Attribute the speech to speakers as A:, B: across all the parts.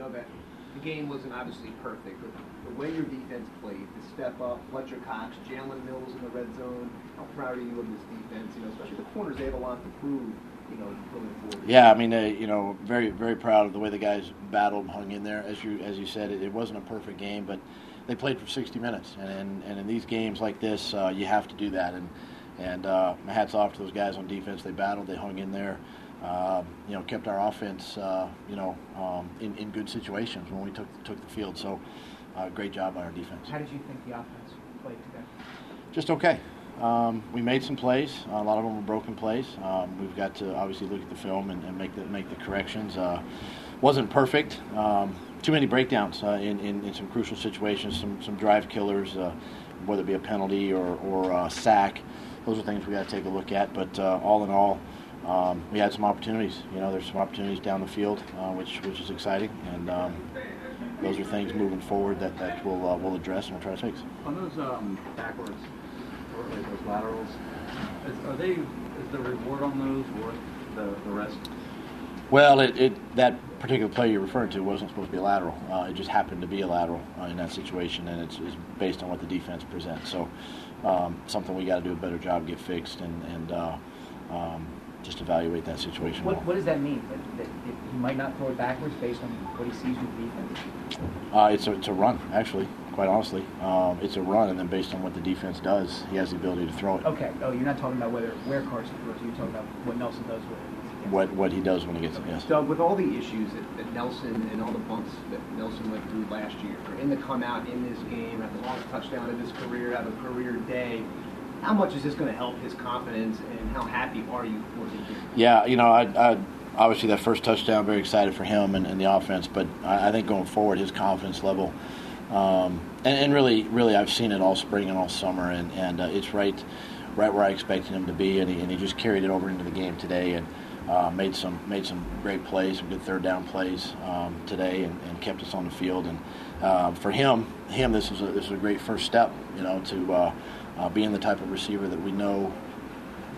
A: Doug, the game wasn't obviously perfect, but the way your defense played, the step up, Fletcher Cox, Jalen Mills in the red zone, how proud are you of this defense? You know, especially the corners, they have a lot to prove. You know.
B: Yeah, I mean, uh, you know, very very proud of the way the guys battled hung in there. As you as you said, it, it wasn't a perfect game, but they played for 60 minutes, and and, and in these games like this, uh, you have to do that. And and uh, my hats off to those guys on defense. They battled, they hung in there. Um, you know, kept our offense, uh, you know, um, in, in good situations when we took took the field. So, uh, great job by our defense.
C: How did you think the offense played today?
B: Just okay. Um, we made some plays. A lot of them were broken plays. Um, we've got to obviously look at the film and, and make the make the corrections. Uh, wasn't perfect. Um, too many breakdowns uh, in, in, in, some crucial situations. Some some drive killers, uh, whether it be a penalty or or a sack. Those are things we got to take a look at. But uh, all in all um, we had some opportunities. You know, there's some opportunities down the field, uh, which which is exciting, and um, those are things moving forward that, that we'll uh, we'll address and we'll try to fix.
D: On those um, backwards, or like those laterals, is, are they is the reward on those worth the, the rest?
B: Well, it, it that particular play you're referring to wasn't supposed to be a lateral. Uh, it just happened to be a lateral uh, in that situation, and it's, it's, based on what the defense presents. So, um, something we got to do a better job get fixed, and and uh, um, just evaluate that situation.
C: What, what does that mean? That, that he might not throw it backwards based on what he sees with the defense?
B: Uh, it's, a, it's a run, actually, quite honestly. Um, it's a run, and then based on what the defense does, he has the ability to throw it.
C: Okay. Oh, you're not talking about whether where Carson throws. You're talking about what Nelson does with it.
B: What, what he does when he gets it, yes.
A: Doug, with all the issues that, that, Nelson and all the bumps that Nelson went through last year, in the come out in this game, have the longest touchdown of his career, have a career day, how much is this going to help his confidence, and how happy are you for him?
B: Yeah, you know, I, I obviously that first touchdown, very excited for him and, and the offense. But I, I, think going forward, his confidence level, um, and, and, really, really, I've seen it all spring and all summer, and, and uh, it's right, right where I expected him to be, and he, and he just carried it over into the game today, and uh, made some made some great plays, some good third down plays um, today, and, and, kept us on the field. And uh, for him, him, this is a, this is a great first step, you know, to uh, being the type of receiver that we know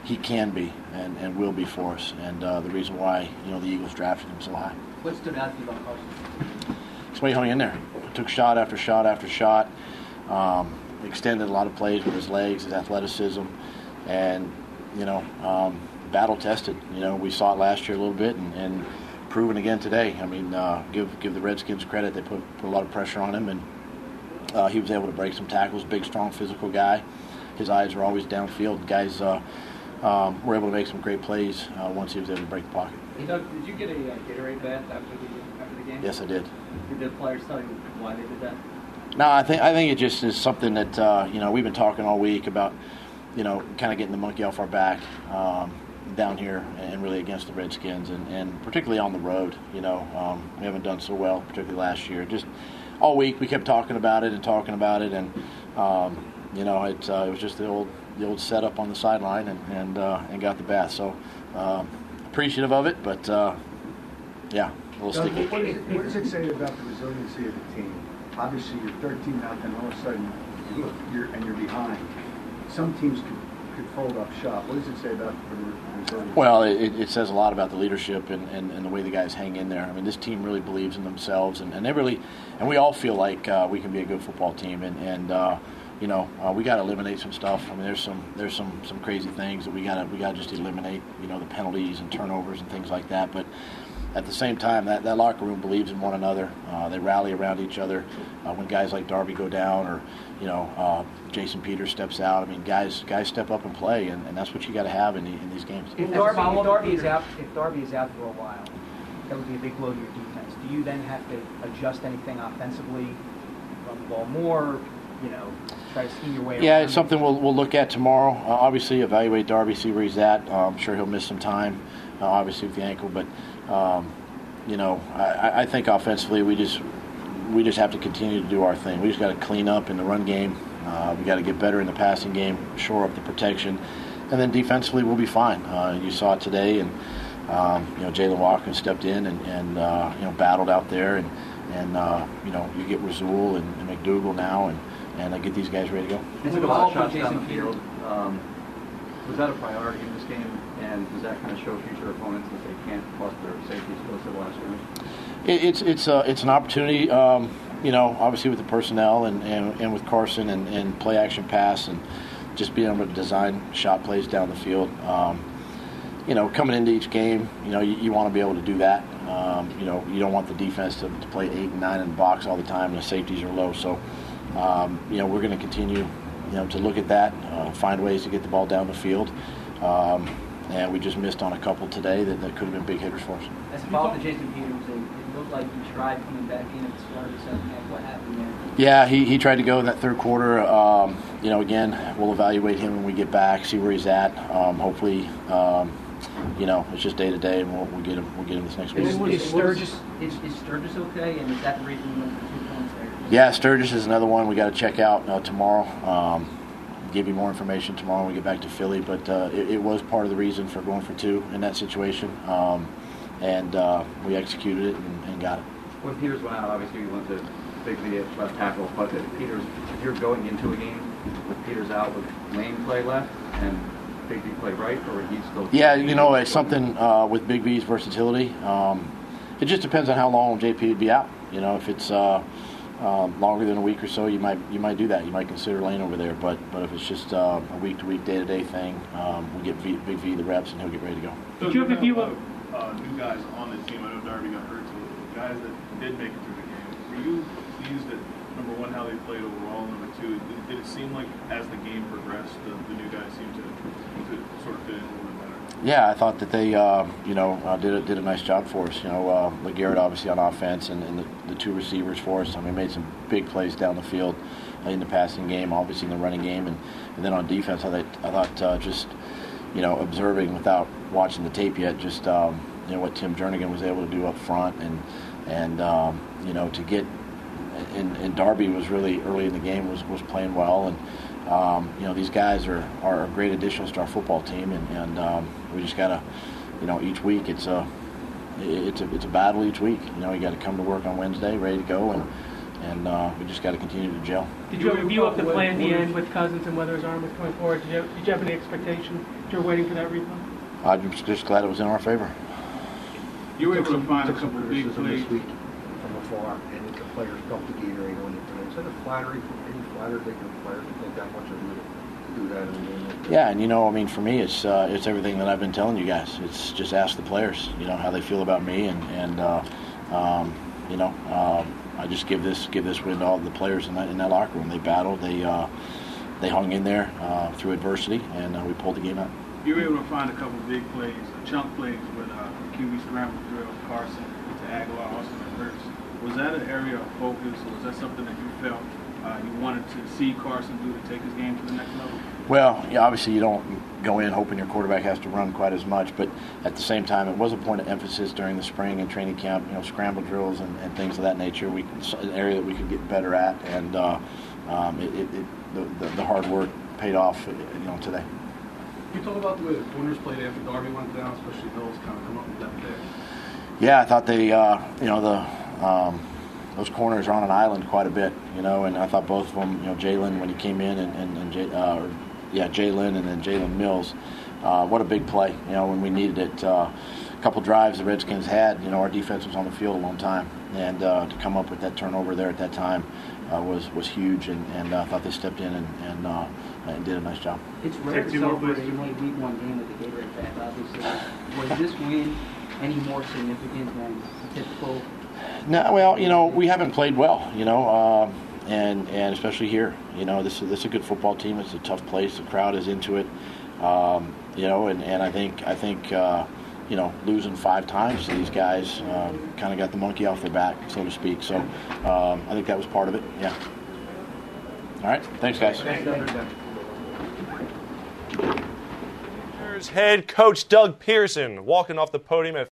B: he can be and, and will be for us, and uh, the reason why you know the Eagles drafted him so high.
C: What stood out to you about Carson?
B: It's when he hung in there, took shot after shot after shot, um, extended a lot of plays with his legs, his athleticism, and you know um, battle tested. You know we saw it last year a little bit, and, and proven again today. I mean, uh, give give the Redskins credit; they put put a lot of pressure on him, and uh, he was able to break some tackles. Big, strong, physical guy his eyes were always downfield. Guys uh, um, were able to make some great plays uh, once he was able to break the pocket.
D: Hey Doug, did you get a uh, Gatorade bath after the after the game?
B: Yes, I did.
D: Did the players tell you why they did that?
B: No, I think I think it just is something that uh, you know we've been talking all week about, you know, kind of getting the monkey off our back um, down here and really against the Redskins and, and particularly on the road. You know, um, we haven't done so well, particularly last year. Just all week we kept talking about it and talking about it and um, you know, it, uh, it was just the old the old setup on the sideline and and, uh, and got the bath. So um, appreciative of it, but uh, yeah, a little sticky.
E: What, is, what does it say about the resiliency of the team? Obviously, you're 13 nothing. All of a sudden, you're and you're behind. Some teams could could fold up shop. What does it say about the resiliency?
B: Well, it, it says a lot about the leadership and, and, and, the way the guys hang in there. I mean, this team really believes in themselves, and, and they really, and we all feel like uh, we can be a good football team, and and uh, you know, uh, we got to eliminate some stuff. I mean, there's some there's some some crazy things that we got to we got to just eliminate. You know, the penalties and turnovers and things like that. But at the same time, that, that locker room believes in one another. Uh, they rally around each other. Uh, when guys like Darby go down, or you know, uh, Jason Peters steps out. I mean, guys guys step up and play, and, and that's what you got to have in, the, in these games.
C: If Darby, if Darby is out, if Darby is out for a while, that would be a big blow to your defense. Do you then have to adjust anything offensively, run the ball more? You know, try to your way.
B: Yeah, it's something we'll, we'll look at tomorrow. Uh, obviously, evaluate Darby, see where he's at. Uh, I'm sure he'll miss some time, uh, obviously with the ankle, but um, you know, I, I, think offensively we just we just have to continue to do our thing. We just got to clean up in the run game. Uh, we got to get better in the passing game, shore up the protection, and then defensively we'll be fine. Uh, you saw it today, and um, you know Jaylen Watkins stepped in and, and uh, you know battled out there, and and you know you get Rasul and, and McDougle now, and and uh, get these guys ready to go.
D: You took a lot of shots down the field. Um, was that a priority in this game? And does that kind of show future opponents that they can't plus their safeties close to the last room?
B: It, it's it's uh, it's an opportunity. Um, you know, obviously with the personnel and, and, and with Carson and, and play action pass and just being able to design shot plays down the field. Um, you know, coming into each game, you know, you, you want to be able to do that. Um, you know, you don't want the defense to, to play eight and nine in the box all the time, and the safeties are low. So, um, you know, we're going to continue, you know, to look at that, uh, find ways to get the ball down the field. Um, and we just missed on a couple today that, that could have been big hitters for us.
F: As a follow-up to Jason Peters, it, it looked like he tried coming back in at the start of the second half. What happened there?
B: Yeah, he, he tried to go in that third quarter. Um, you know, again, we'll evaluate him when we get back, see where he's at. Um, hopefully, um, you know, it's just day to day, and we'll, we'll get him. We'll get him this next week.
C: Is- is Sturgis-
F: Is, is Sturgis okay? And is that the reason
B: Yeah, Sturgis is another one we got to check out uh, tomorrow. Um, give you more information tomorrow when we get back to Philly, but uh, it, it was part of the reason for going for two in that situation, um, and uh, we executed it and, and got it.
D: When Peters went out, obviously you went to Big at left tackle, but if Peters, if you're going into a game with Peters out with Lane play left and Big V play right, or would he still?
B: Yeah, you know, it's something uh, with Big V's versatility. Um, it just depends on how long JP would be out. You know, if it's uh, um, longer than a week or so, you might you might do that. You might consider laying over there. But but if it's just uh, a week to week, day to day thing, um, we get v, Big V the reps and he'll get ready to go.
G: Did you have a view of uh, new guys on the team? I know Darby got hurt, so the guys that did make it through the game. Were you pleased at number one how they played overall? Number two, did, did it seem like as the game progressed, the, the new guys seemed to, to sort of fit in a little bit better?
B: Yeah, I thought that they, uh, you know, uh, did a, did a nice job for us. You know, uh, LeGarrette obviously on offense and, and the, the two receivers for us. I mean, made some big plays down the field in the passing game, obviously in the running game, and, and then on defense, I thought, I thought uh, just, you know, observing without watching the tape yet, just um, you know what Tim Jernigan was able to do up front, and and um, you know to get, and, and Darby was really early in the game was was playing well, and um, you know, these guys are, are great additions to our football team, and, and um, we just gotta, you know, each week it's a, it's a, it's a battle each week. You know, you got to come to work on Wednesday, ready to go, and and uh, we just got to continue to gel.
H: Did you have a view of the play at the end with Cousins and whether his arm was coming forward? Did you have, did you have any expectation? You were waiting for that replay?
B: I'm just, just glad it was in our favor.
G: You were able to find a
E: some
G: couple of big
E: criticism
G: plays.
E: This week from afar, and the players felt the Gatorade on it. Instead of flattery, any flattery, they can players to think that much of you do that in the game. like that.
B: Yeah, and you know, I mean, for me, it's uh, it's everything that I've been telling you guys. It's just ask the players, you know, how they feel about me, and and uh, um, you know, um, I just give this give this win to all the players in that in that locker room. They battled, they uh, they hung in there uh, through adversity, and uh, we pulled the game out.
G: You were able to find a couple of big plays, chunk plays with uh, QB scramble drill, Carson to Agholor, Alshon, and Ertz. Was that an area of focus, or was that something that you felt uh, you wanted to see Carson do to take his game to the next level?
B: Well, yeah, obviously you don't go in hoping your quarterback has to run quite as much, but at the same time, it was a point of emphasis during the spring and training camp. You know, scramble drills and, and things of that nature. We an area that we could get better at, and uh, um, it, it, it, the, the, the hard work paid off. You know, today.
I: Can you talk about the way the corners played after Darby went down, especially those kind of come up with that pick?
B: Yeah, I thought they, uh, you know, the um, those corners are on an island quite a bit, you know, and I thought both of them, you know, Jalen when he came in and, and, and J, uh, or, yeah, Jalen and then Jalen Mills, uh, what a big play, you know, when we needed it. Uh, a couple drives the Redskins had, you know, our defense was on the field a long time, and uh, to come up with that turnover there at that time uh, was was huge, and, and uh, I thought they stepped in and and, uh, and did a nice job.
F: It's rare
G: Take
F: to
G: two more,
F: celebrate a week one game with the Gatorade fans, obviously. Was this win any more significant than typical?
B: No, well, you know, we haven't played well, you know, um, and and especially here, you know, this is this is a good football team. It's a tough place. The crowd is into it, um, you know, and, and I think I think uh, you know losing five times to these guys uh, kind of got the monkey off their back, so to speak. So um, I think that was part of it. Yeah. All right. Thanks, guys.
J: Here's Head coach Doug Pederson walking off the podium at